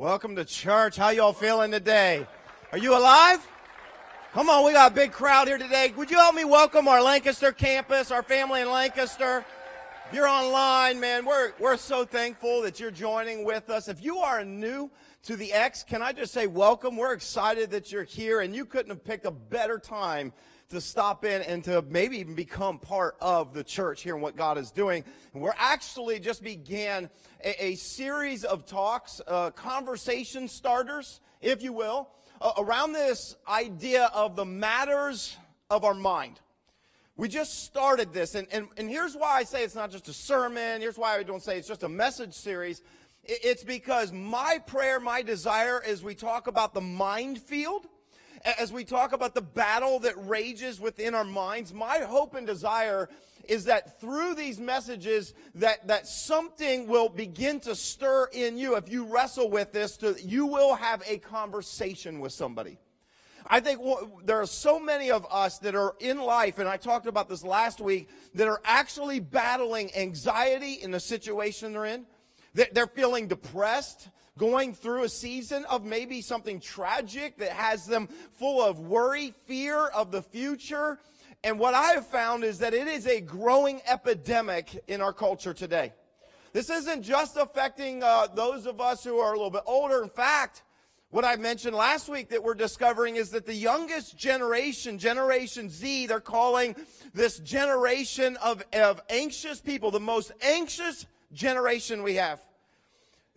Welcome to church. How y'all feeling today? Are you alive? Come on, we got a big crowd here today. Would you help me welcome our Lancaster campus, our family in Lancaster? If you're online, man, we're, we're so thankful that you're joining with us. If you are new to the X, can I just say welcome? We're excited that you're here, and you couldn't have picked a better time to stop in and to maybe even become part of the church here and what God is doing. We're actually just began a, a series of talks, uh, conversation starters, if you will, uh, around this idea of the matters of our mind. We just started this, and, and, and here's why I say it's not just a sermon. Here's why I don't say it's just a message series. It's because my prayer, my desire, as we talk about the mind field, as we talk about the battle that rages within our minds, my hope and desire is that through these messages that, that something will begin to stir in you. If you wrestle with this to, you will have a conversation with somebody. I think there are so many of us that are in life and i talked about this last week that are actually battling anxiety in the situation they're in. They're feeling depressed going through a season of maybe something tragic that has them full of worry, fear of the future. And what I have found is that it is a growing epidemic in our culture today. This isn't just affecting uh, those of us who are a little bit older. In fact, what I mentioned last week that we're discovering is that the youngest generation, Generation Z, they're calling this generation of, of anxious people the most anxious generation we have.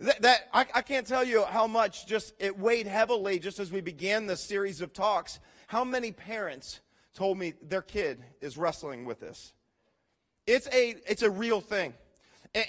That, that I, I can't tell you how much just it weighed heavily just as we began this series of talks. How many parents told me their kid is wrestling with this? It's a it's a real thing.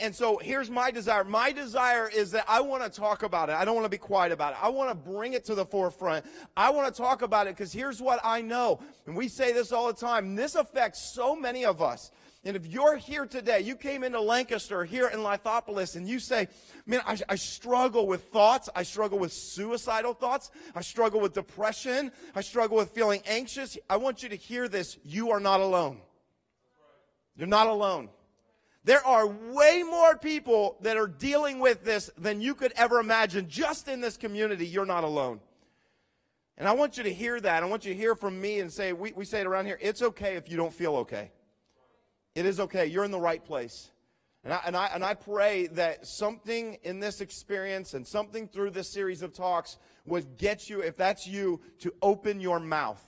And so here's my desire. My desire is that I want to talk about it. I don't want to be quiet about it. I want to bring it to the forefront. I want to talk about it because here's what I know. And we say this all the time. This affects so many of us. And if you're here today, you came into Lancaster here in Lithopolis and you say, man, I, I, struggle with thoughts. I struggle with suicidal thoughts. I struggle with depression. I struggle with feeling anxious. I want you to hear this. You are not alone. You're not alone. There are way more people that are dealing with this than you could ever imagine just in this community. You're not alone. And I want you to hear that. I want you to hear from me and say, we, we say it around here, it's okay if you don't feel okay. It is okay. You're in the right place. And I, and, I, and I pray that something in this experience and something through this series of talks would get you, if that's you, to open your mouth.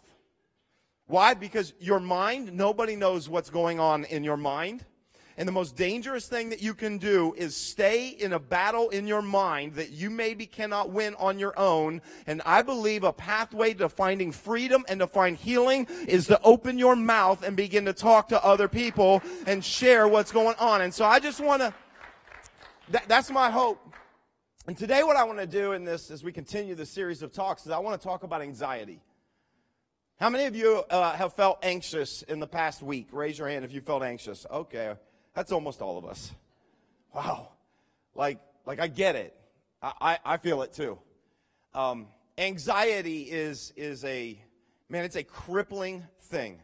Why? Because your mind, nobody knows what's going on in your mind. And the most dangerous thing that you can do is stay in a battle in your mind that you maybe cannot win on your own. And I believe a pathway to finding freedom and to find healing is to open your mouth and begin to talk to other people and share what's going on. And so I just want to, that, that's my hope. And today, what I want to do in this, as we continue the series of talks, is I want to talk about anxiety. How many of you uh, have felt anxious in the past week? Raise your hand if you felt anxious. Okay. That's almost all of us. Wow. Like, like I get it. I, I, I feel it too. Um, anxiety is, is a, man, it's a crippling thing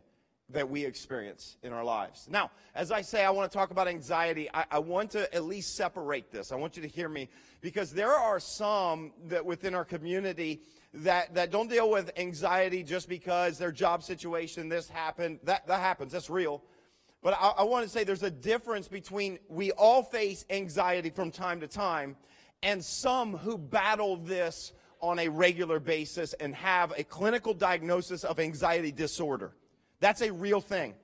that we experience in our lives. Now, as I say, I want to talk about anxiety. I, I, want to at least separate this. I want you to hear me because there are some that within our community that, that don't deal with anxiety just because their job situation, this happened. That, that happens. That's real. But I, I want to say there's a difference between we all face anxiety from time to time and some who battle this on a regular basis and have a clinical diagnosis of anxiety disorder. That's a real thing.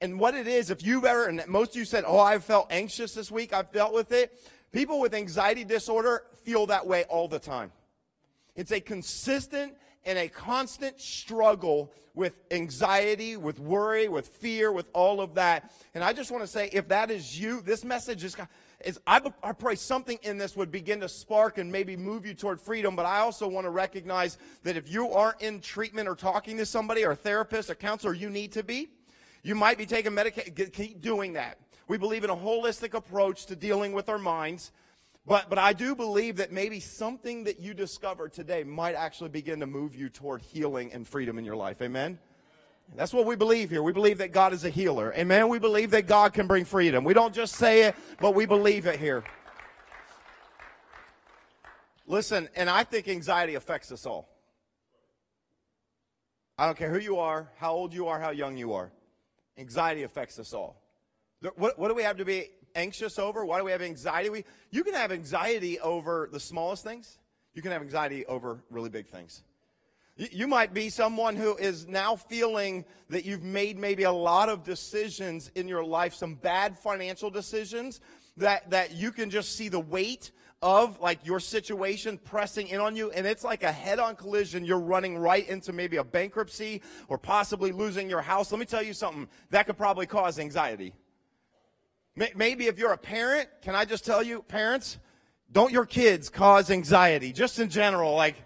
And what it is, if you've ever, and most of you said, Oh, I felt anxious this week, I've dealt with it. People with anxiety disorder feel that way all the time. It's a consistent in a constant struggle with anxiety, with worry, with fear, with all of that. And I just want to say, if that is you, this message is, is I, I pray something in this would begin to spark and maybe move you toward freedom. But I also want to recognize that if you aren't in treatment or talking to somebody or a therapist, a counselor, you need to be. You might be taking medication. Keep doing that. We believe in a holistic approach to dealing with our minds. But, but I do believe that maybe something that you discover today might actually begin to move you toward healing and freedom in your life. Amen? That's what we believe here. We believe that God is a healer. Amen? We believe that God can bring freedom. We don't just say it, but we believe it here. Listen, and I think anxiety affects us all. I don't care who you are, how old you are, how young you are. Anxiety affects us all. What, what do we have to be anxious over? Why do we have anxiety? We, you can have anxiety over the smallest things. You can have anxiety over really big things. You, you might be someone who is now feeling that you've made maybe a lot of decisions in your life, some bad financial decisions that, that you can just see the weight of like your situation pressing in on you and it's like a head-on collision you're running right into maybe a bankruptcy or possibly losing your house let me tell you something that could probably cause anxiety Maybe if you're a parent, can I just tell you, parents, don't your kids cause anxiety, just in general. Like,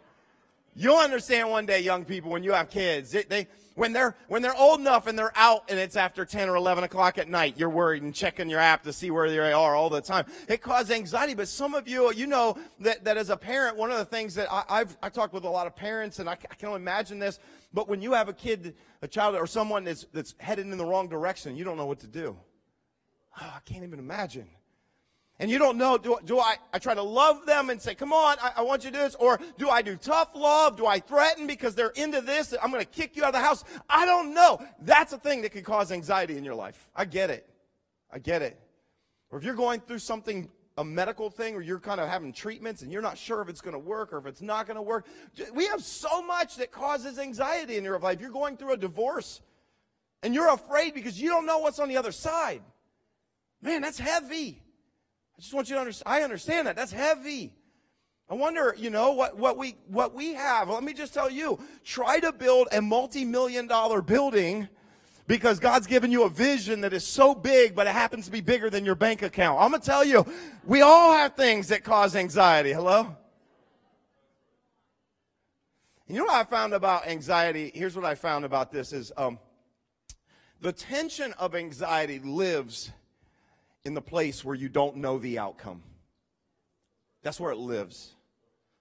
you'll understand one day, young people, when you have kids. They, they, when they're when they're old enough and they're out and it's after 10 or 11 o'clock at night, you're worried and checking your app to see where they are all the time. It causes anxiety. But some of you, you know that, that as a parent, one of the things that I, have I talked with a lot of parents and I, I can only imagine this. But when you have a kid, a child, or someone that's that's headed in the wrong direction, you don't know what to do. Oh, I can't even imagine. And you don't know, do, do I, I try to love them and say, come on, I, I, want you to do this? Or do I do tough love? Do I threaten because they're into this? I'm going to kick you out of the house. I don't know. That's a thing that can cause anxiety in your life. I get it. I get it. Or if you're going through something, a medical thing, or you're kind of having treatments and you're not sure if it's going to work or if it's not going to work. We have so much that causes anxiety in your life. You're going through a divorce and you're afraid because you don't know what's on the other side. Man, that's heavy. I just want you to understand. I understand that. That's heavy. I wonder, you know, what, what we what we have. Let me just tell you, try to build a multi-million dollar building because God's given you a vision that is so big, but it happens to be bigger than your bank account. I'm gonna tell you, we all have things that cause anxiety. Hello? You know what I found about anxiety? Here's what I found about this is um, the tension of anxiety lives in the place where you don't know the outcome. That's where it lives.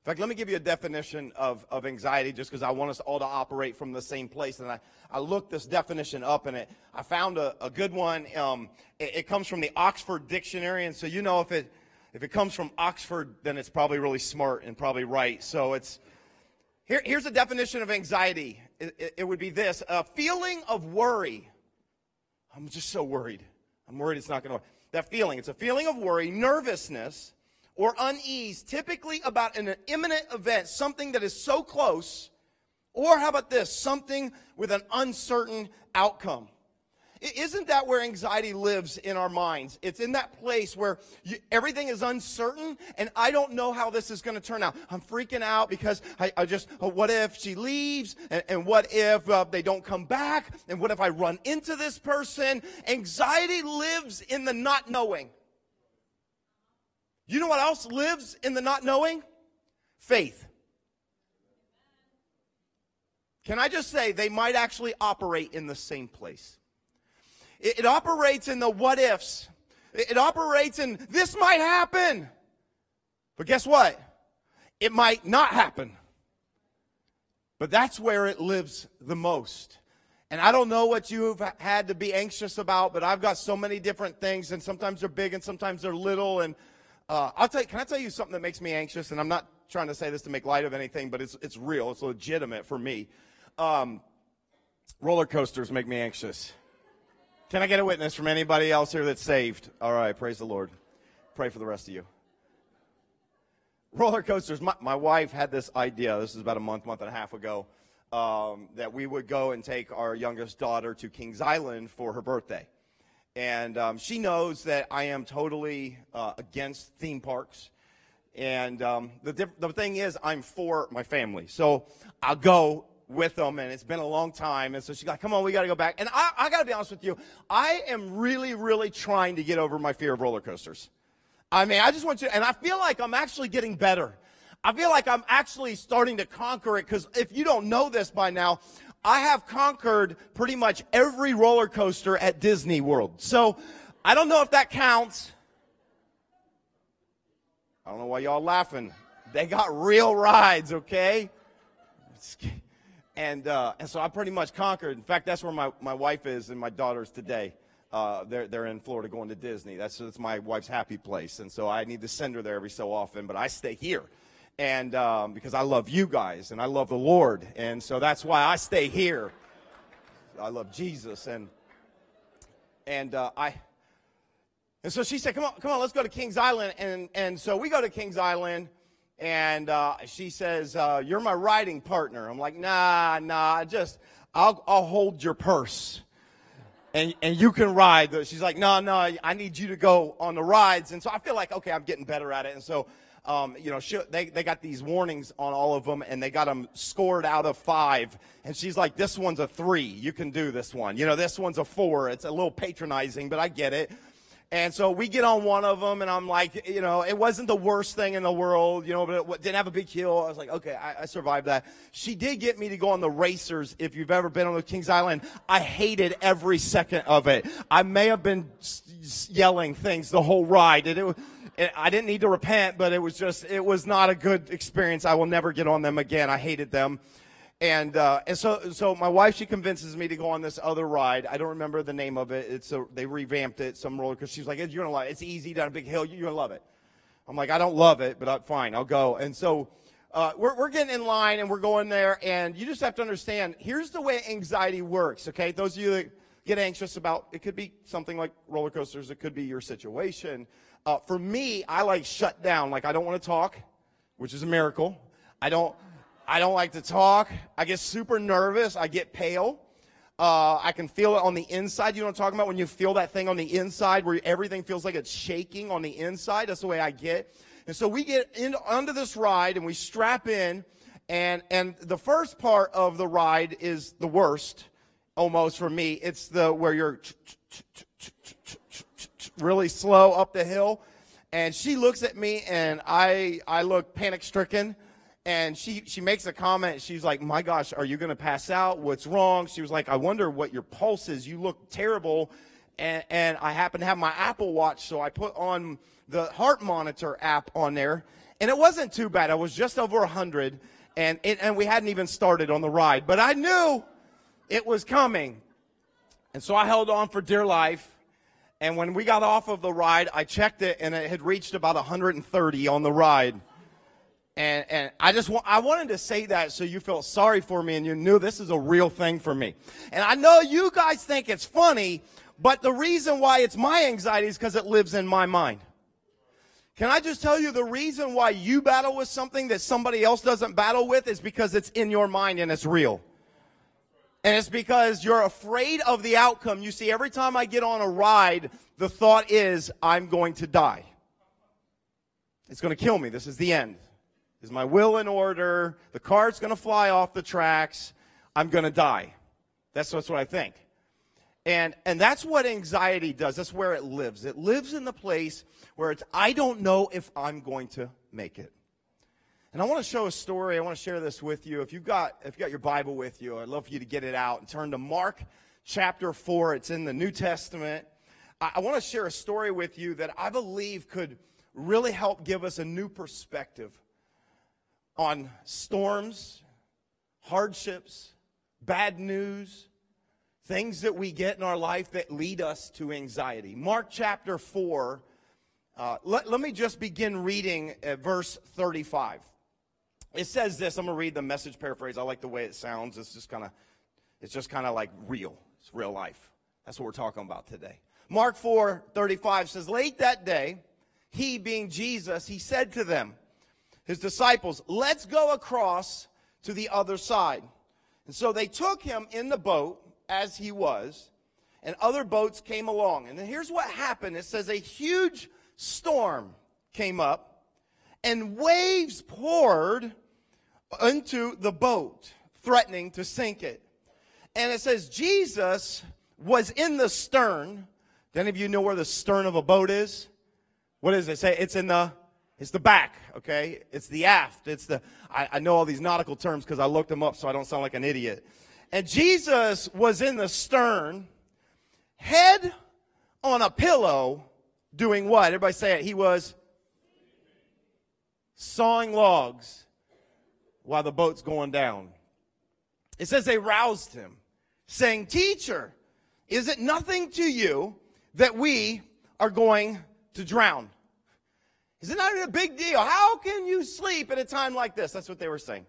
In fact, let me give you a definition of, of anxiety just because I want us all to operate from the same place. And I, I looked this definition up and it, I found a, a good one. Um, it, it comes from the Oxford Dictionary. And so, you know, if it, if it comes from Oxford, then it's probably really smart and probably right. So it's, here, here's a definition of anxiety. It, it, it would be this, a feeling of worry. I'm just so worried. I'm worried it's not going to work that feeling. It's a feeling of worry, nervousness, or unease, typically about an imminent event, something that is so close, or how about this, something with an uncertain outcome. Isn't that where anxiety lives in our minds? It's in that place where you, everything is uncertain and I don't know how this is going to turn out. I'm freaking out because I, I just, uh, what if she leaves? And, and what if uh, they don't come back? And what if I run into this person? Anxiety lives in the not knowing. You know what else lives in the not knowing? Faith. Can I just say they might actually operate in the same place? It, it operates in the what ifs. It, it operates in this might happen. But guess what? It might not happen. But that's where it lives the most. And I don't know what you've had to be anxious about, but I've got so many different things, and sometimes they're big and sometimes they're little. And uh, I'll tell you, can I tell you something that makes me anxious? And I'm not trying to say this to make light of anything, but it's, it's real, it's legitimate for me. Um, roller coasters make me anxious. Can I get a witness from anybody else here that's saved? All right, praise the Lord. Pray for the rest of you. Roller coasters. My, my wife had this idea. This is about a month, month and a half ago, um, that we would go and take our youngest daughter to Kings Island for her birthday. And um, she knows that I am totally uh, against theme parks. And um, the, diff- the thing is, I'm for my family. So I'll go with them, and it's been a long time. And so she's like, come on, we got to go back. And I, I got to be honest with you, I am really, really trying to get over my fear of roller coasters. I mean, I just want you, and I feel like I'm actually getting better. I feel like I'm actually starting to conquer it because if you don't know this by now, I have conquered pretty much every roller coaster at Disney World. So I don't know if that counts. I don't know why y'all laughing. They got real rides, okay? And, uh, and so I pretty much conquered. In fact, that's where my, my wife is and my daughters today. Uh, they're, they're in Florida going to Disney. That's, that's my wife's happy place. And so I need to send her there every so often, but I stay here. and um, because I love you guys and I love the Lord, and so that's why I stay here. I love Jesus, and and uh, I. And so she said, "Come on, come on, let's go to Kings Island." And and so we go to Kings Island, and uh, she says, uh, "You're my riding partner." I'm like, "Nah, nah, just I'll I'll hold your purse." and, and you can ride. She's like, no, no, I need you to go on the rides. And so I feel like, okay, I'm getting better at it. And so um, you know, she, they, they got these warnings on all of them and they got them scored out of five. And she's like, this one's a three. You can do this one. You know, this one's a four. It's a little patronizing, but I get it. And so we get on one of them, and I'm like, you know, it wasn't the worst thing in the world, you know, but it didn't have a big hill. I was like, okay, I, I, survived that. She did get me to go on the racers. If you've ever been on the Kings Island, I hated every second of it. I may have been yelling things the whole ride. And it was, I didn't need to repent, but it was just, it was not a good experience. I will never get on them again. I hated them. And, uh, and so, so my wife, she convinces me to go on this other ride. I don't remember the name of it. It's a, they revamped it, some roller coaster. She's like, you're to love it. It's easy down a big hill. You're to love it. I'm like, I don't love it, but I'm fine. I'll go. And so, uh, we're, we're getting in line and we're going there. And you just have to understand, here's the way anxiety works. Okay. Those of you that get anxious about, it could be something like roller coasters. It could be your situation. Uh, for me, I like shut down. Like I don't want to talk, which is a miracle. I don't, I don't like to talk. I get super nervous. I get pale. Uh, I can feel it on the inside. You know what I'm talking about? When you feel that thing on the inside where everything feels like it's shaking on the inside. That's the way I get. And so we get in, under this ride and we strap in and, and the first part of the ride is the worst almost for me. It's the, where you're really slow up the hill. And she looks at me and I, I look panic stricken. And she, she makes a comment. She's like, My gosh, are you going to pass out? What's wrong? She was like, I wonder what your pulse is. You look terrible. And, and I happen to have my Apple Watch, so I put on the heart monitor app on there. And it wasn't too bad. I was just over 100. And, and we hadn't even started on the ride. But I knew it was coming. And so I held on for dear life. And when we got off of the ride, I checked it and it had reached about 130 on the ride. And, and I just want, I wanted to say that so you felt sorry for me and you knew this is a real thing for me. And I know you guys think it's funny, but the reason why it's my anxiety is because it lives in my mind. Can I just tell you the reason why you battle with something that somebody else doesn't battle with is because it's in your mind and it's real. And it's because you're afraid of the outcome. You see, every time I get on a ride, the thought is, I'm going to die. It's going to kill me. This is the end. Is my will in order? The car's going to fly off the tracks. I'm going to die. That's, that's what I think. And, and that's what anxiety does. That's where it lives. It lives in the place where it's, I don't know if I'm going to make it. And I want to show a story. I want to share this with you. If you've got if you've got your Bible with you, I'd love for you to get it out and turn to Mark chapter 4. It's in the New Testament. I, I want to share a story with you that I believe could really help give us a new perspective on storms, hardships, bad news, things that we get in our life that lead us to anxiety. Mark chapter 4. Uh, let, let me just begin reading at verse 35. It says this. I'm gonna read the message paraphrase. I like the way it sounds. It's just kind of, it's just kind of like real. It's real life. That's what we're talking about today. Mark 4, 35 says, Late that day, he being Jesus, he said to them, his disciples, let's go across to the other side. And so they took him in the boat as he was, and other boats came along. And then here's what happened. It says a huge storm came up, and waves poured into the boat, threatening to sink it. And it says Jesus was in the stern. Do any of you know where the stern of a boat is? What does it say? It's in the it's the back, okay? It's the aft. It's the I, I know all these nautical terms because I looked them up so I don't sound like an idiot. And Jesus was in the stern, head on a pillow, doing what? Everybody say it. He was sawing logs while the boat's going down. It says they roused him, saying, Teacher, is it nothing to you that we are going to drown? Isn't that a big deal? How can you sleep at a time like this? That's what they were saying.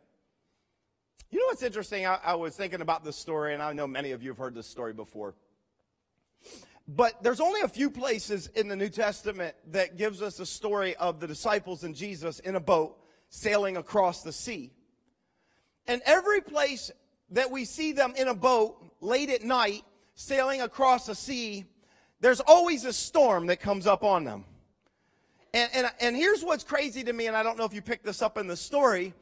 You know what's interesting? I, I was thinking about this story, and I know many of you have heard this story before. But there's only a few places in the New Testament that gives us a story of the disciples and Jesus in a boat sailing across the sea. And every place that we see them in a boat late at night sailing across the sea, there's always a storm that comes up on them. And, and, and here's what's crazy to me, and I don't know if you picked this up in the story,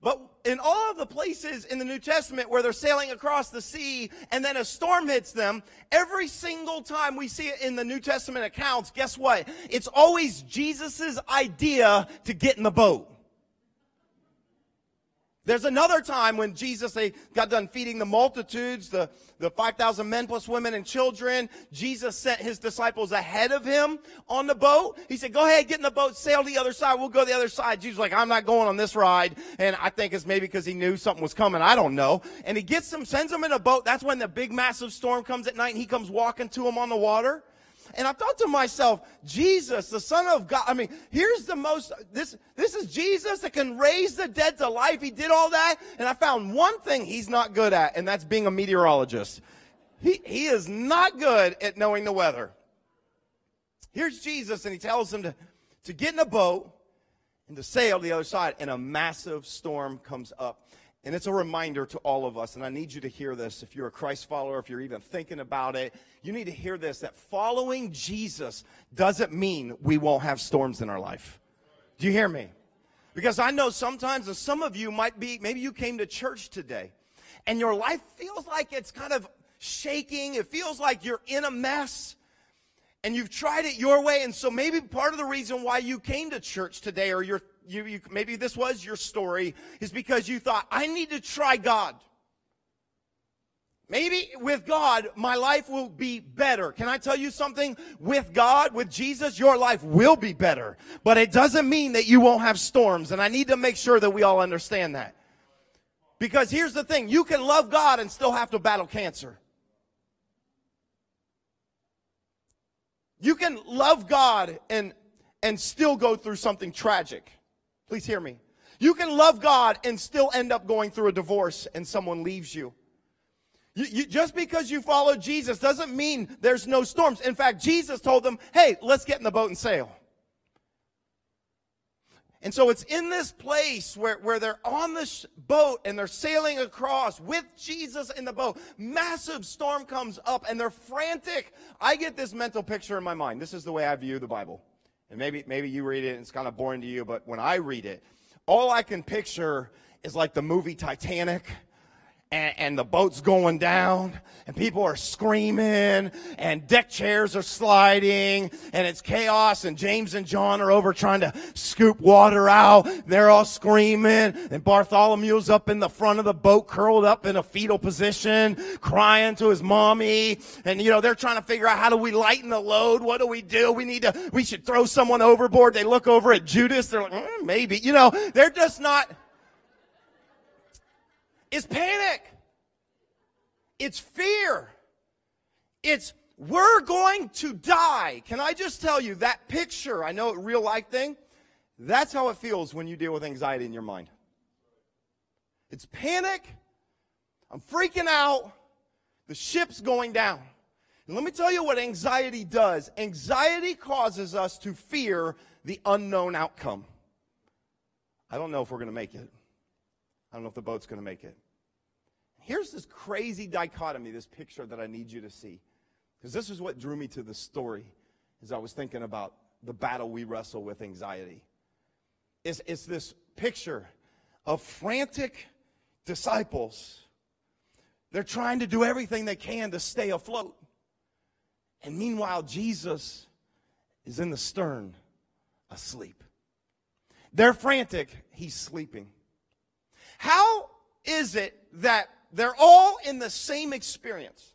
but in all of the places in the New Testament where they're sailing across the sea and then a storm hits them, every single time we see it in the New Testament accounts, guess what? It's always Jesus' idea to get in the boat. There's another time when Jesus, they got done feeding the multitudes, the, the 5,000 men plus women and children. Jesus sent his disciples ahead of him on the boat. He said, go ahead, get in the boat, sail to the other side. We'll go the other side. Jesus was like, I'm not going on this ride. And I think it's maybe because he knew something was coming. I don't know. And he gets them, sends them in a boat. That's when the big massive storm comes at night and he comes walking to them on the water. And I thought to myself, Jesus, the Son of God. I mean, here's the most, this, this is Jesus that can raise the dead to life. He did all that. And I found one thing he's not good at, and that's being a meteorologist. He, he is not good at knowing the weather. Here's Jesus, and he tells him to, to get in a boat and to sail to the other side, and a massive storm comes up. And it's a reminder to all of us, and I need you to hear this. If you're a Christ follower, if you're even thinking about it, you need to hear this that following Jesus doesn't mean we won't have storms in our life. Do you hear me? Because I know sometimes, and some of you might be, maybe you came to church today, and your life feels like it's kind of shaking. It feels like you're in a mess and you've tried it your way. And so maybe part of the reason why you came to church today or you're you, you, maybe this was your story, is because you thought, I need to try God. Maybe with God, my life will be better. Can I tell you something? With God, with Jesus, your life will be better. But it doesn't mean that you won't have storms. And I need to make sure that we all understand that. Because here's the thing you can love God and still have to battle cancer. You can love God and, and still go through something tragic. Please hear me. You can love God and still end up going through a divorce and someone leaves you. You, you. Just because you follow Jesus doesn't mean there's no storms. In fact, Jesus told them, hey, let's get in the boat and sail. And so it's in this place where, where they're on this boat and they're sailing across with Jesus in the boat. Massive storm comes up and they're frantic. I get this mental picture in my mind. This is the way I view the Bible. And maybe, maybe you read it and it's kind of boring to you, but when I read it, all I can picture is like the movie Titanic and, and, the boat's going down and people are screaming and deck chairs are sliding and it's chaos and James and John are over trying to scoop water out. They're all screaming and Bartholomew's up in the front of the boat curled up in a fetal position crying to his mommy. And you know, they're trying to figure out how do we lighten the load? What do we do? We need to, we should throw someone overboard. They look over at Judas. They're like, mm, maybe, you know, they're just not, it's panic. It's fear. It's we're going to die. Can I just tell you that picture? I know it real life thing. That's how it feels when you deal with anxiety in your mind. It's panic. I'm freaking out. The ship's going down. And let me tell you what anxiety does. Anxiety causes us to fear the unknown outcome. I don't know if we're going to make it. I don't know if the boat's going to make it. Here's this crazy dichotomy, this picture that I need you to see. Because this is what drew me to the story as I was thinking about the battle we wrestle with anxiety. It's, it's this picture of frantic disciples. They're trying to do everything they can to stay afloat. And meanwhile, Jesus is in the stern, asleep. They're frantic, he's sleeping. How is it that they're all in the same experience.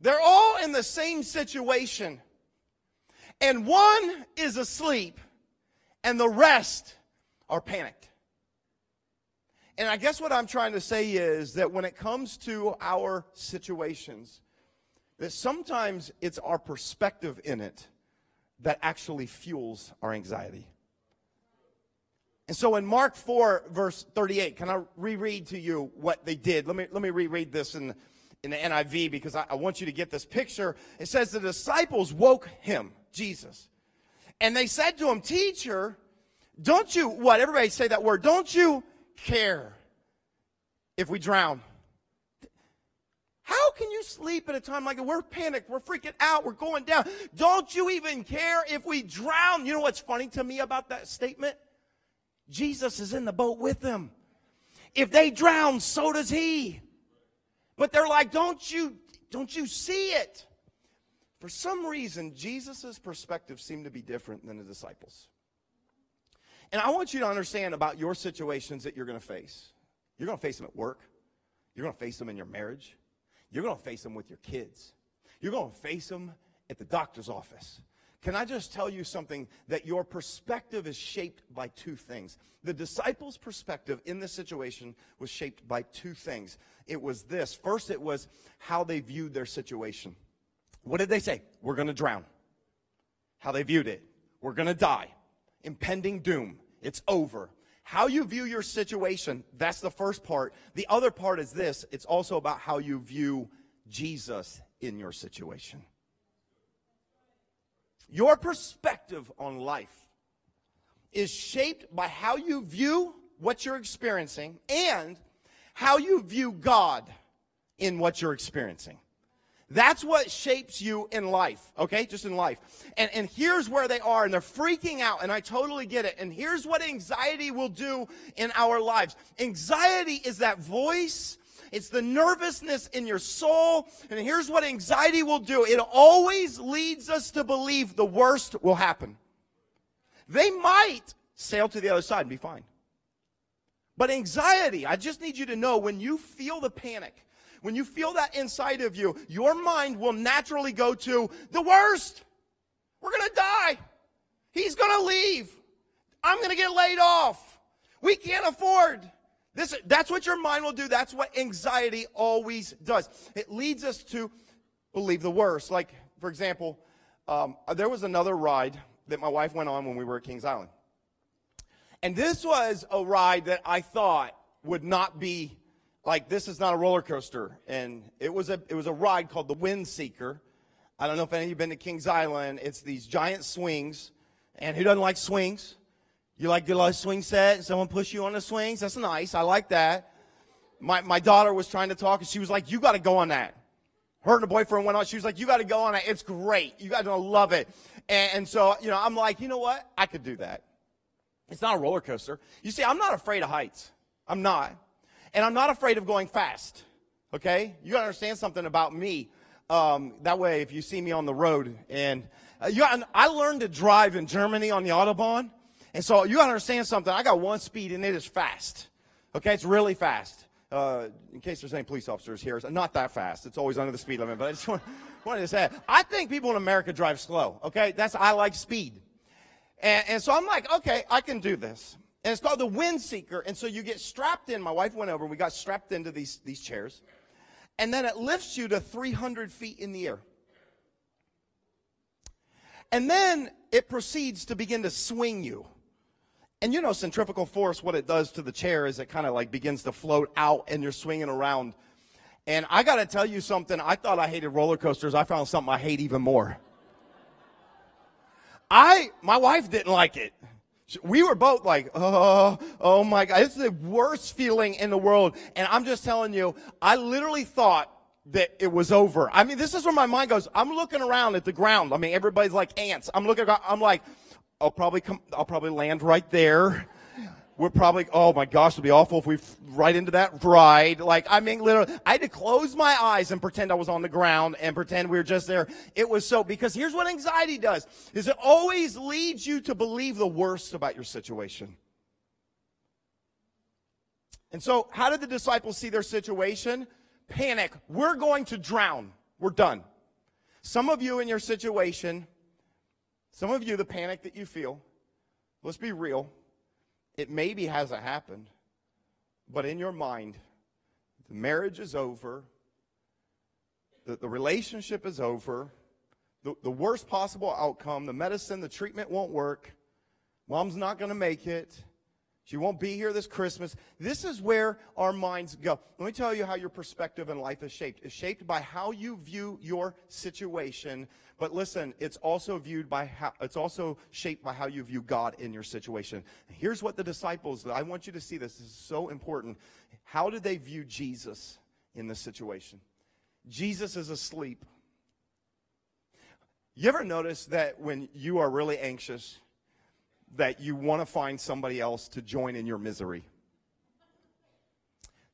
They're all in the same situation. And one is asleep, and the rest are panicked. And I guess what I'm trying to say is that when it comes to our situations, that sometimes it's our perspective in it that actually fuels our anxiety. And so in Mark 4, verse 38, can I reread to you what they did? Let me, let me reread this in, in the NIV because I, I want you to get this picture. It says the disciples woke him, Jesus, and they said to him, Teacher, don't you, what? Everybody say that word. Don't you care if we drown? How can you sleep at a time like? We're panicked. We're freaking out. We're going down. Don't you even care if we drown? You know what's funny to me about that statement? Jesus is in the boat with them. If they drown, so does he. But they're like, don't you, don't you see it? For some reason, Jesus' perspective seemed to be different than the disciples. And I want you to understand about your situations that you're going to face. You're going to face them at work. You're going to face them in your marriage. You're going to face them with your kids. You're going to face them at the doctor's office. Can I just tell you something that your perspective is shaped by two things? The disciples' perspective in this situation was shaped by two things. It was this first, it was how they viewed their situation. What did they say? We're going to drown. How they viewed it. We're going to die. Impending doom. It's over. How you view your situation, that's the first part. The other part is this it's also about how you view Jesus in your situation. Your perspective on life is shaped by how you view what you're experiencing and how you view God in what you're experiencing. That's what shapes you in life, okay? Just in life. And, and here's where they are, and they're freaking out, and I totally get it. And here's what anxiety will do in our lives anxiety is that voice it's the nervousness in your soul. And here's what anxiety will do it always leads us to believe the worst will happen. They might sail to the other side and be fine. But anxiety, I just need you to know when you feel the panic, when you feel that inside of you, your mind will naturally go to the worst. We're going to die. He's going to leave. I'm going to get laid off. We can't afford. This, that's what your mind will do. That's what anxiety always does. It leads us to believe the worst. Like, for example, um, there was another ride that my wife went on when we were at Kings Island. And this was a ride that I thought would not be like this is not a roller coaster. And it was a it was a ride called the Wind Seeker. I don't know if any of you have been to Kings Island. It's these giant swings. And who doesn't like swings? You like get a swing set and someone push you on the swings? That's nice. I like that. My, my daughter was trying to talk and she was like, you got to go on that. Her and her boyfriend went on. She was like, you got to go on that. It's great. You guys are going to love it. And, and so, you know, I'm like, you know what? I could do that. It's not a roller coaster. You see, I'm not afraid of heights. I'm not. And I'm not afraid of going fast. Okay? You got to understand something about me. Um, that way, if you see me on the road and uh, you, I learned to drive in Germany on the Autobahn. And so you understand something. I got one speed and it is fast. Okay, it's really fast. Uh, in case there's any police officers here, it's not that fast. It's always under the speed limit. But I just want, wanted to say, I think people in America drive slow. Okay, that's I like speed. And, and so I'm like, okay, I can do this. And it's called the Wind Seeker. And so you get strapped in. My wife went over. and We got strapped into these these chairs, and then it lifts you to 300 feet in the air. And then it proceeds to begin to swing you. And you know, centrifugal force, what it does to the chair is it kind of like begins to float out and you're swinging around. And I got to tell you something. I thought I hated roller coasters. I found something I hate even more. I, my wife didn't like it. We were both like, oh, oh my God. It's the worst feeling in the world. And I'm just telling you, I literally thought that it was over. I mean, this is where my mind goes. I'm looking around at the ground. I mean, everybody's like ants. I'm looking, I'm like, I'll probably come, I'll probably land right there. We're probably, oh my gosh, it'll be awful if we right into that ride. Like, I mean, literally, I had to close my eyes and pretend I was on the ground and pretend we were just there. It was so, because here's what anxiety does, is it always leads you to believe the worst about your situation. And so, how did the disciples see their situation? Panic. We're going to drown. We're done. Some of you in your situation, some of you, the panic that you feel, let's be real, it maybe hasn't happened, but in your mind, the marriage is over, the, the relationship is over, the, the worst possible outcome. The medicine, the treatment won't work. Mom's not going to make it. She won't be here this Christmas. This is where our minds go. Let me tell you how your perspective in life is shaped. It's shaped by how you view your situation. But listen, it's also viewed by how, it's also shaped by how you view God in your situation. Here's what the disciples, I want you to see this. This is so important. How did they view Jesus in this situation? Jesus is asleep. You ever notice that when you are really anxious, that you want to find somebody else to join in your misery.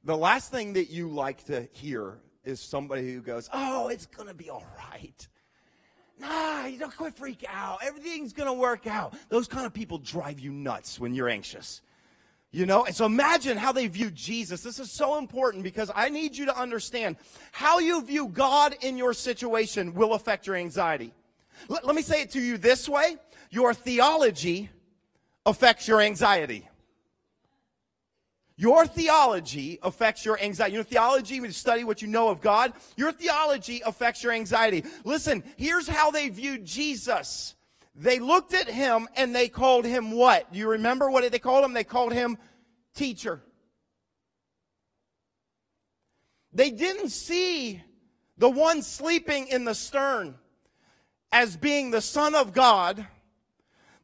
The last thing that you like to hear is somebody who goes, Oh, it's going to be all right. Nah, you don't quit freak out. Everything's going to work out. Those kind of people drive you nuts when you're anxious. You know, and so imagine how they view Jesus. This is so important because I need you to understand how you view God in your situation will affect your anxiety. Let, let me say it to you this way your theology affects your anxiety. Your theology affects your anxiety. Your theology, when you study what you know of God, your theology affects your anxiety. Listen, here's how they viewed Jesus. They looked at him and they called him what? Do you remember what they called him? They called him teacher. They didn't see the one sleeping in the stern as being the Son of God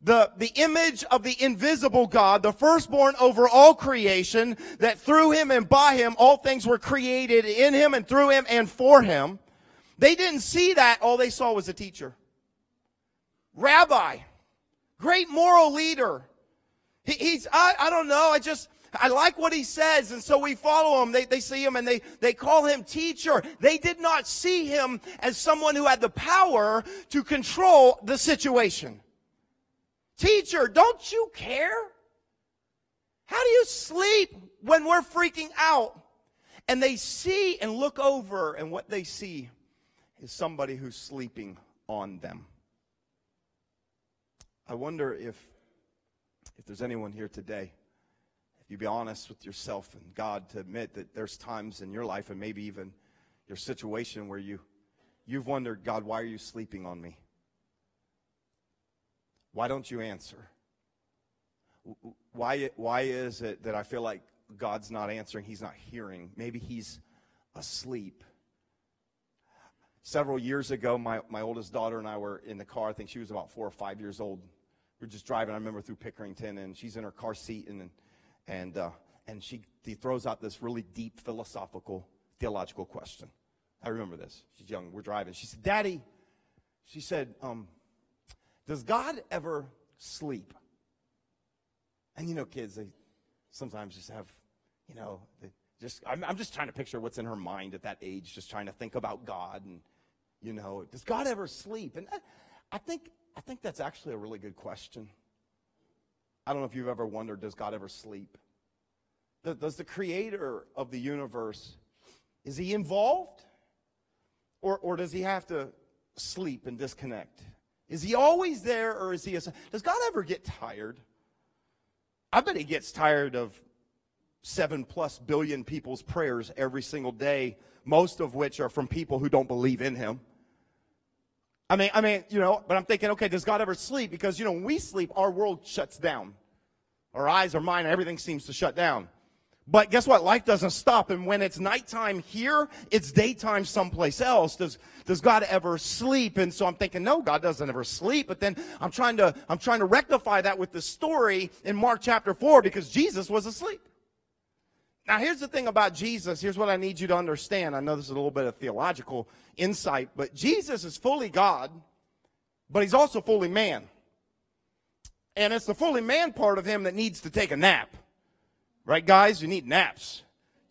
the, the image of the invisible God, the firstborn over all creation, that through him and by him all things were created in him and through him and for him. They didn't see that. All they saw was a teacher. Rabbi. Great moral leader. He, he's, I, I don't know, I just, I like what he says, and so we follow him. They, they see him and they, they call him teacher. They did not see him as someone who had the power to control the situation. Teacher, don't you care? How do you sleep when we're freaking out? And they see and look over, and what they see is somebody who's sleeping on them. I wonder if, if there's anyone here today, if you be honest with yourself and God to admit that there's times in your life and maybe even your situation where you, you've wondered, God, why are you sleeping on me? Why don't you answer? Why, why is it that I feel like God's not answering? He's not hearing. Maybe he's asleep. Several years ago, my, my oldest daughter and I were in the car. I think she was about four or five years old. We were just driving, I remember, through Pickerington, and she's in her car seat, and, and, uh, and she, she throws out this really deep philosophical, theological question. I remember this. She's young. We're driving. She said, Daddy, she said, um, does God ever sleep? And you know, kids, they sometimes just have, you know, just I'm, I'm just trying to picture what's in her mind at that age, just trying to think about God and, you know, does God ever sleep? And I, I think I think that's actually a really good question. I don't know if you've ever wondered, does God ever sleep? Does the creator of the universe, is he involved? Or, or does he have to sleep and disconnect? Is he always there or is he a, does God ever get tired? I bet he gets tired of seven plus billion people's prayers every single day, most of which are from people who don't believe in him. I mean, I mean, you know, but I'm thinking, okay, does God ever sleep? Because, you know, when we sleep, our world shuts down. Our eyes, our mind, everything seems to shut down. But guess what? Life doesn't stop. And when it's nighttime here, it's daytime someplace else. Does, does God ever sleep? And so I'm thinking, no, God doesn't ever sleep. But then I'm trying to, I'm trying to rectify that with the story in Mark chapter 4 because Jesus was asleep. Now, here's the thing about Jesus. Here's what I need you to understand. I know this is a little bit of theological insight, but Jesus is fully God, but he's also fully man. And it's the fully man part of him that needs to take a nap. Right, guys? You need naps.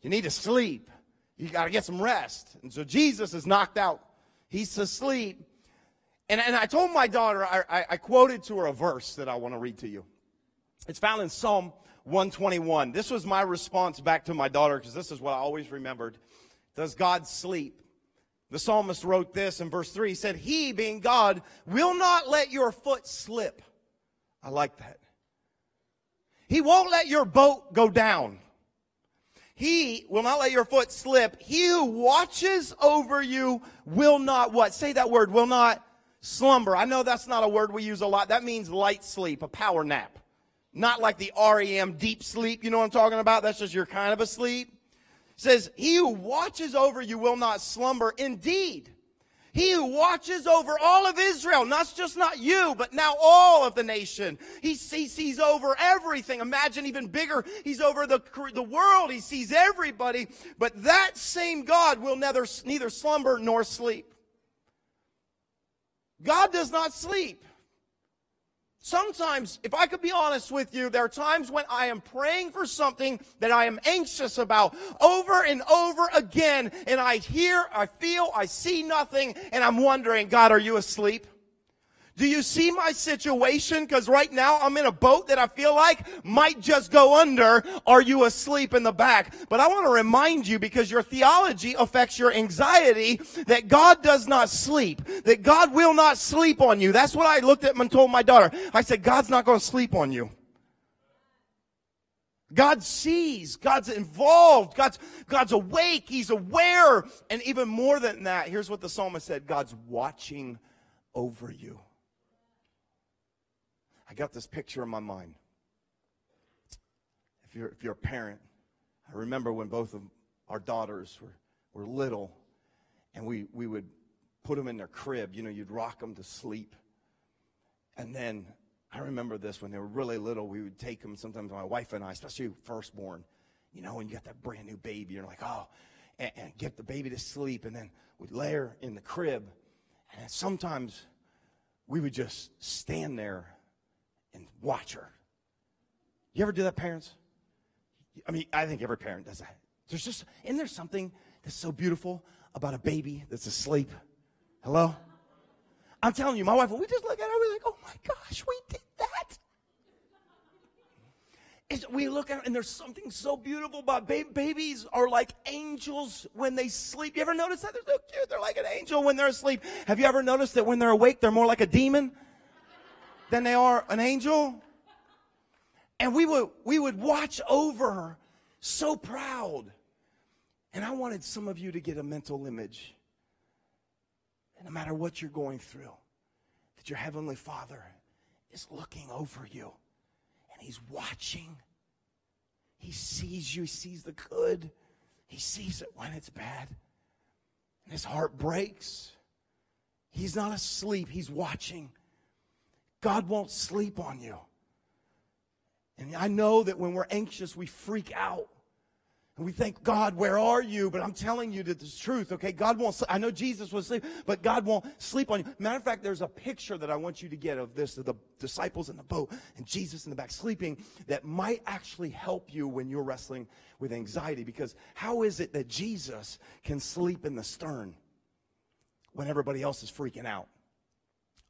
You need to sleep. You got to get some rest. And so Jesus is knocked out. He's asleep. And, and I told my daughter, I, I, I quoted to her a verse that I want to read to you. It's found in Psalm 121. This was my response back to my daughter because this is what I always remembered. Does God sleep? The psalmist wrote this in verse 3. He said, He, being God, will not let your foot slip. I like that. He won't let your boat go down. He will not let your foot slip. He who watches over you will not what? Say that word, will not slumber. I know that's not a word we use a lot. That means light sleep, a power nap. Not like the REM deep sleep. You know what I'm talking about? That's just your kind of a sleep. It says, He who watches over you will not slumber. Indeed, he who watches over all of Israel, not just not you, but now all of the nation. He, sees over everything. Imagine even bigger. He's over the, the world. He sees everybody. But that same God will neither, neither slumber nor sleep. God does not sleep. Sometimes, if I could be honest with you, there are times when I am praying for something that I am anxious about over and over again, and I hear, I feel, I see nothing, and I'm wondering, God, are you asleep? Do you see my situation? Because right now I'm in a boat that I feel like might just go under. Are you asleep in the back? But I want to remind you because your theology affects your anxiety that God does not sleep, that God will not sleep on you. That's what I looked at and told my daughter. I said, God's not going to sleep on you. God sees, God's involved, God's, God's awake, He's aware. And even more than that, here's what the psalmist said God's watching over you. I got this picture in my mind. If you're, if you're a parent, I remember when both of our daughters were, were little, and we, we would put them in their crib. You know, you'd rock them to sleep. And then I remember this when they were really little, we would take them, sometimes my wife and I, especially firstborn, you know, when you got that brand new baby, you're like, oh, and, and get the baby to sleep. And then we'd lay her in the crib. And sometimes we would just stand there and watch her. You ever do that, parents? I mean, I think every parent does that. There's just, isn't there something that's so beautiful about a baby that's asleep? Hello? I'm telling you, my wife, we just look at her, we're like, oh my gosh, we did that. Is we look at and there's something so beautiful about ba- babies are like angels when they sleep. You ever notice that? They're so cute. They're like an angel when they're asleep. Have you ever noticed that when they're awake, they're more like a demon? Than they are an angel. And we would, we would watch over her so proud. And I wanted some of you to get a mental image. And no matter what you're going through, that your Heavenly Father is looking over you and He's watching. He sees you, He sees the good, He sees it when it's bad. And His heart breaks. He's not asleep, He's watching. God won't sleep on you. And I know that when we're anxious, we freak out. And we think, God, where are you? But I'm telling you that the truth, okay? God won't, I know Jesus was asleep, but God won't sleep on you. Matter of fact, there's a picture that I want you to get of this, of the disciples in the boat and Jesus in the back sleeping that might actually help you when you're wrestling with anxiety. Because how is it that Jesus can sleep in the stern when everybody else is freaking out?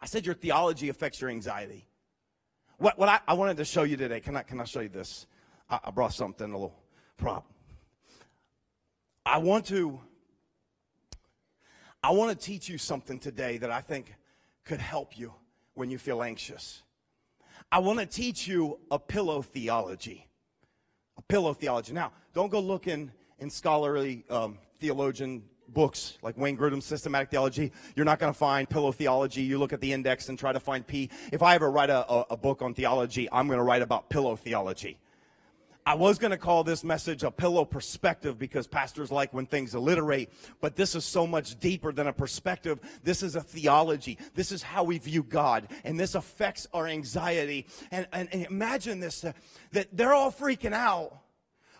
I said your theology affects your anxiety. What, what I, I wanted to show you today, can I, can I show you this? I, I brought something, a little prop. I want to, I want to teach you something today that I think could help you when you feel anxious. I want to teach you a pillow theology. A pillow theology. Now, don't go looking in scholarly um, theologian books like Wayne Grudem's Systematic Theology. You're not going to find pillow theology. You look at the index and try to find P. If I ever write a, a, a book on theology, I'm going to write about pillow theology. I was going to call this message a pillow perspective because pastors like when things alliterate, but this is so much deeper than a perspective. This is a theology. This is how we view God, and this affects our anxiety. And, and, and imagine this uh, that they're all freaking out.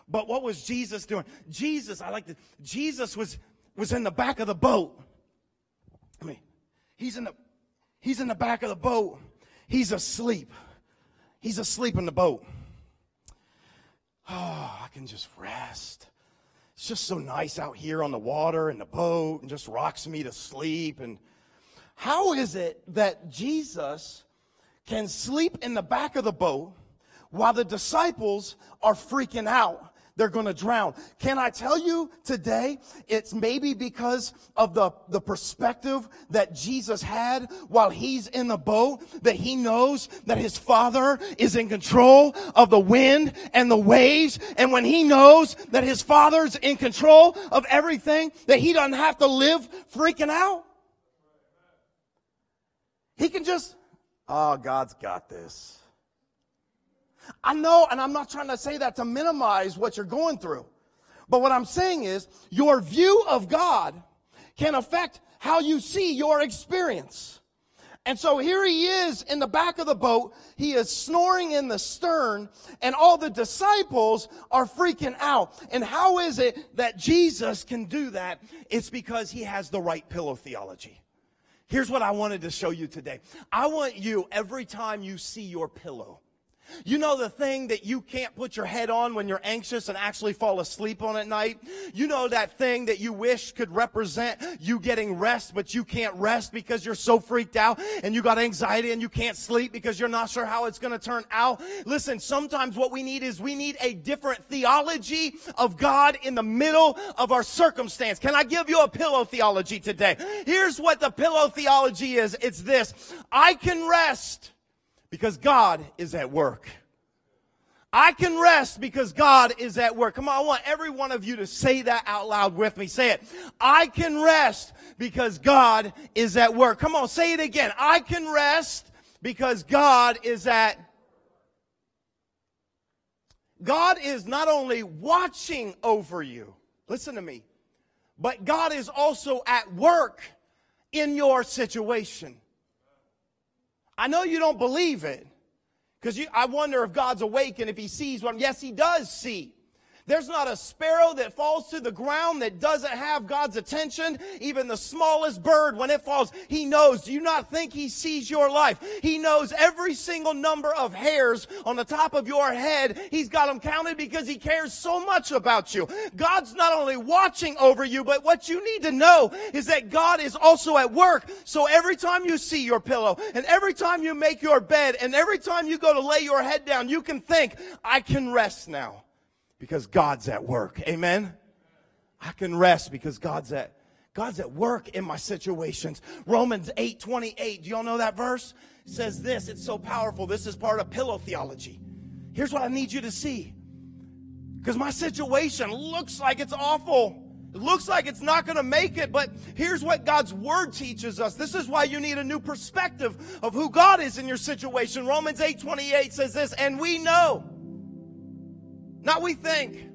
But what was Jesus doing? Jesus, I like this. Jesus was was in the back of the boat. I mean, he's in the he's in the back of the boat. He's asleep. He's asleep in the boat. Oh, I can just rest. It's just so nice out here on the water and the boat and just rocks me to sleep. And how is it that Jesus can sleep in the back of the boat while the disciples are freaking out they're going to drown. Can I tell you today, it's maybe because of the, the perspective that Jesus had while he's in the boat, that he knows that his father is in control of the wind and the waves. And when he knows that his father's in control of everything, that he doesn't have to live freaking out. He can just, oh, God's got this. I know, and I'm not trying to say that to minimize what you're going through. But what I'm saying is, your view of God can affect how you see your experience. And so here he is in the back of the boat. He is snoring in the stern and all the disciples are freaking out. And how is it that Jesus can do that? It's because he has the right pillow theology. Here's what I wanted to show you today. I want you, every time you see your pillow, you know the thing that you can't put your head on when you're anxious and actually fall asleep on at night? You know that thing that you wish could represent you getting rest, but you can't rest because you're so freaked out and you got anxiety and you can't sleep because you're not sure how it's going to turn out? Listen, sometimes what we need is we need a different theology of God in the middle of our circumstance. Can I give you a pillow theology today? Here's what the pillow theology is. It's this. I can rest because God is at work. I can rest because God is at work. Come on, I want every one of you to say that out loud with me. Say it. I can rest because God is at work. Come on, say it again. I can rest because God is at God is not only watching over you, listen to me, but God is also at work in your situation. I know you don't believe it because I wonder if God's awake and if he sees what, I'm, yes, he does see. There's not a sparrow that falls to the ground that doesn't have God's attention. Even the smallest bird, when it falls, He knows. Do you not think He sees your life? He knows every single number of hairs on the top of your head. He's got them counted because He cares so much about you. God's not only watching over you, but what you need to know is that God is also at work. So every time you see your pillow and every time you make your bed and every time you go to lay your head down, you can think, I can rest now because God's at work. Amen. I can rest because God's at God's at work in my situations. Romans 8 28. Do y'all know that verse? It says this. It's so powerful. This is part of pillow theology. Here's what I need you to see. Because my situation looks like it's awful. It looks like it's not going to make it, but here's what God's word teaches us. This is why you need a new perspective of who God is in your situation. Romans 8 28 says this, and we know not we think,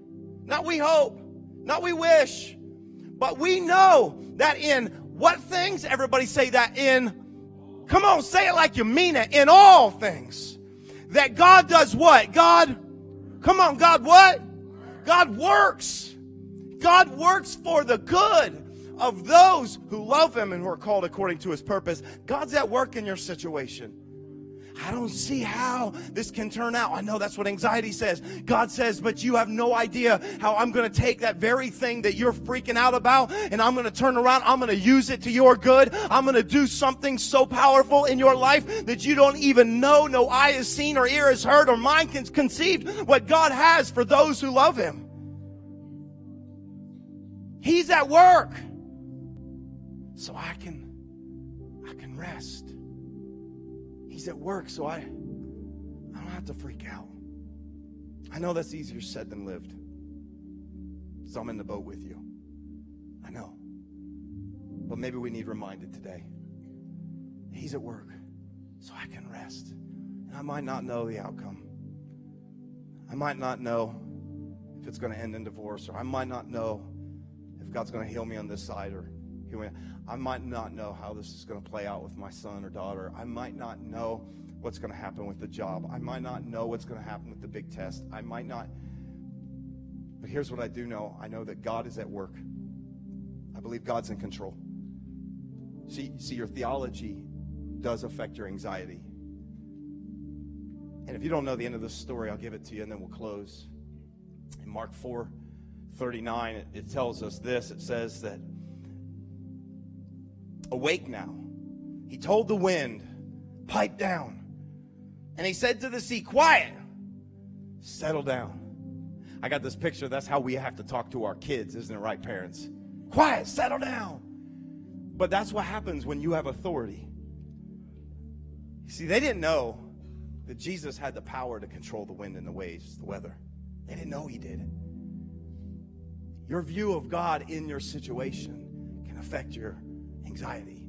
not we hope, not we wish, but we know that in what things? Everybody say that in, come on, say it like you mean it, in all things. That God does what? God, come on, God what? God works. God works for the good of those who love Him and who are called according to His purpose. God's at work in your situation. I don't see how this can turn out. I know that's what anxiety says. God says, but you have no idea how I'm going to take that very thing that you're freaking out about and I'm going to turn around. I'm going to use it to your good. I'm going to do something so powerful in your life that you don't even know. No eye has seen or ear has heard or mind can conceive what God has for those who love Him. He's at work. So I can, I can rest. He's at work, so I, I don't have to freak out. I know that's easier said than lived. So I'm in the boat with you. I know. But maybe we need reminded today. He's at work, so I can rest. And I might not know the outcome. I might not know if it's going to end in divorce, or I might not know if God's going to heal me on this side or I might not know how this is going to play out with my son or daughter. I might not know what's going to happen with the job. I might not know what's going to happen with the big test. I might not. But here's what I do know I know that God is at work. I believe God's in control. See, see, your theology does affect your anxiety. And if you don't know the end of this story, I'll give it to you and then we'll close. In Mark 4 39, it, it tells us this it says that Awake now. He told the wind, Pipe down. And he said to the sea, Quiet, settle down. I got this picture. That's how we have to talk to our kids, isn't it right, parents? Quiet, settle down. But that's what happens when you have authority. see, they didn't know that Jesus had the power to control the wind and the waves, the weather. They didn't know he did. Your view of God in your situation can affect your anxiety.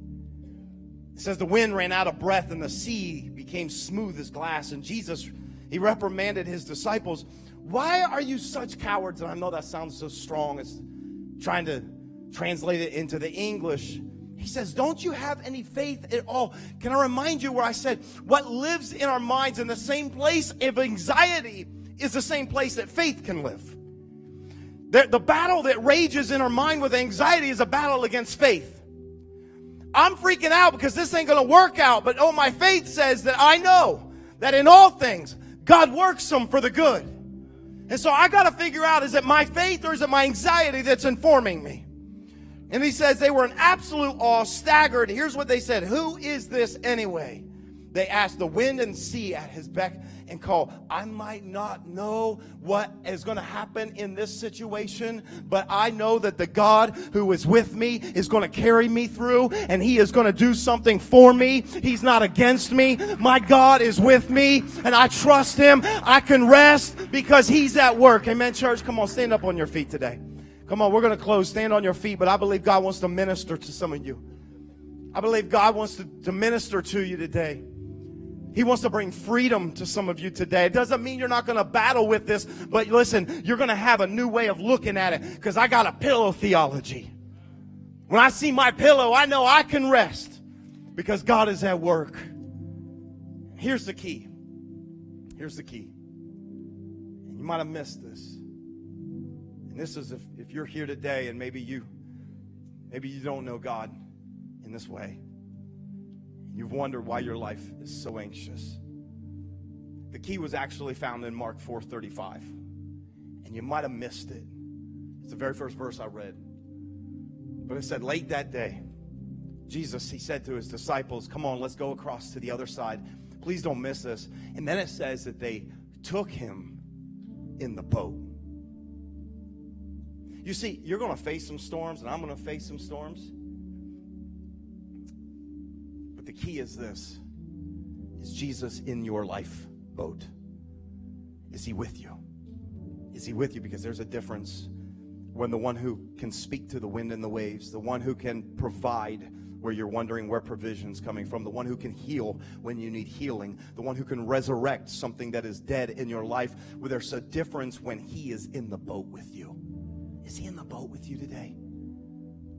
It says the wind ran out of breath and the sea became smooth as glass. And Jesus, he reprimanded his disciples, Why are you such cowards? And I know that sounds so strong. It's trying to translate it into the English. He says, Don't you have any faith at all? Can I remind you where I said, What lives in our minds in the same place of anxiety is the same place that faith can live. The, the battle that rages in our mind with anxiety is a battle against faith. I'm freaking out because this ain't going to work out. But oh, my faith says that I know that in all things, God works them for the good. And so I got to figure out is it my faith or is it my anxiety that's informing me? And he says they were in absolute awe, staggered. Here's what they said Who is this anyway? They asked the wind and sea at his beck and call. I might not know what is going to happen in this situation, but I know that the God who is with me is going to carry me through and he is going to do something for me. He's not against me. My God is with me and I trust him. I can rest because he's at work. Amen, church. Come on, stand up on your feet today. Come on, we're going to close. Stand on your feet, but I believe God wants to minister to some of you. I believe God wants to, to minister to you today. He wants to bring freedom to some of you today. It doesn't mean you're not going to battle with this, but listen, you're going to have a new way of looking at it because I got a pillow theology. When I see my pillow, I know I can rest because God is at work. Here's the key. Here's the key. You might have missed this. And this is if, if you're here today and maybe you maybe you don't know God in this way. You've wondered why your life is so anxious. The key was actually found in Mark 4:35. And you might have missed it. It's the very first verse I read. But it said late that day, Jesus, he said to his disciples, Come on, let's go across to the other side. Please don't miss this. And then it says that they took him in the boat. You see, you're going to face some storms, and I'm going to face some storms key is this Is Jesus in your life boat? Is he with you? Is he with you? Because there's a difference when the one who can speak to the wind and the waves, the one who can provide where you're wondering where provision's coming from, the one who can heal when you need healing, the one who can resurrect something that is dead in your life, where there's a difference when he is in the boat with you. Is he in the boat with you today?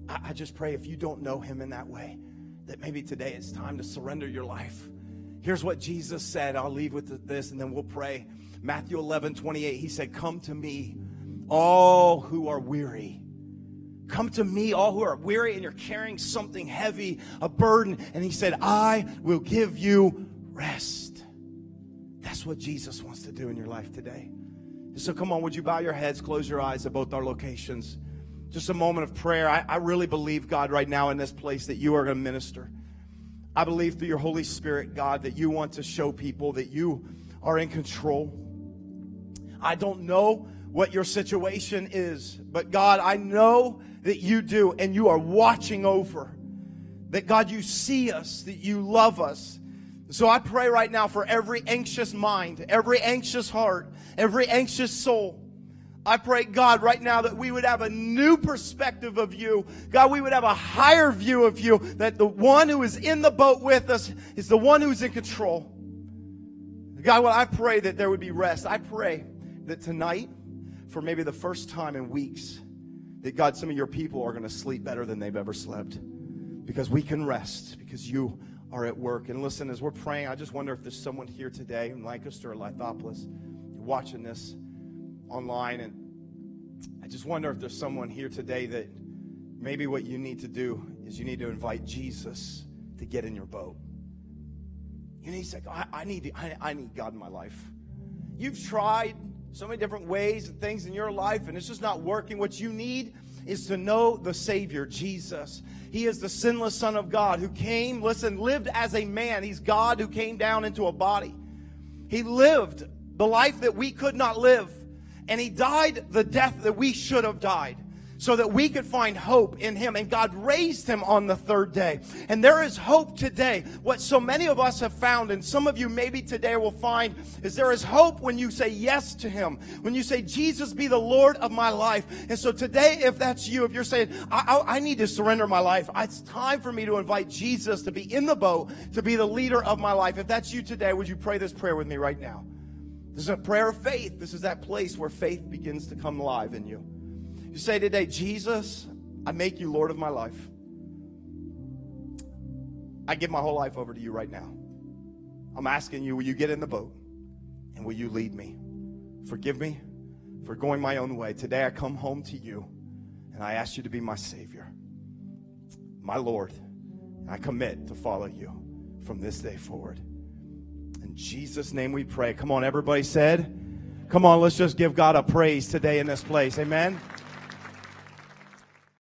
I, I just pray if you don't know him in that way, that maybe today it's time to surrender your life. Here's what Jesus said. I'll leave with this and then we'll pray. Matthew 11, 28, he said, Come to me, all who are weary. Come to me, all who are weary and you're carrying something heavy, a burden. And he said, I will give you rest. That's what Jesus wants to do in your life today. So come on, would you bow your heads, close your eyes at both our locations? Just a moment of prayer. I, I really believe, God, right now in this place that you are going to minister. I believe through your Holy Spirit, God, that you want to show people that you are in control. I don't know what your situation is, but God, I know that you do, and you are watching over. That God, you see us, that you love us. So I pray right now for every anxious mind, every anxious heart, every anxious soul. I pray, God, right now that we would have a new perspective of you. God, we would have a higher view of you, that the one who is in the boat with us is the one who's in control. God, well, I pray that there would be rest. I pray that tonight, for maybe the first time in weeks, that God, some of your people are going to sleep better than they've ever slept because we can rest, because you are at work. And listen, as we're praying, I just wonder if there's someone here today in Lancaster or Lithopolis watching this online. And I just wonder if there's someone here today that maybe what you need to do is you need to invite Jesus to get in your boat. You need to say, I, I need, I, I need God in my life. You've tried so many different ways and things in your life, and it's just not working. What you need is to know the Savior, Jesus. He is the sinless Son of God who came, listen, lived as a man. He's God who came down into a body. He lived the life that we could not live and he died the death that we should have died. so that we could find hope in him. And God raised him on the third day. And there is hope today. What so many of us have found, and some of you maybe today will find, is there is hope when you say yes to him. When you say, Jesus be the Lord of my life. And so today, if that's you, if you're saying, I, I, I need to surrender my life, it's time for me to invite Jesus to be in the boat, to be the leader of my life. If that's you today, would you pray this prayer with me right now? This is a prayer of faith. This is that place where faith begins to come alive in you. You say today, Jesus, I make you Lord of my life. I give my whole life over to you right now. I'm asking you, will you get in the boat and will you lead me? Forgive me for going my own way. Today I come home to you and I ask you to be my Savior, my Lord. I commit to follow you from this day forward. Jesus' name we pray. Come on, everybody said. Come on, let's just give God a praise today in this place. Amen.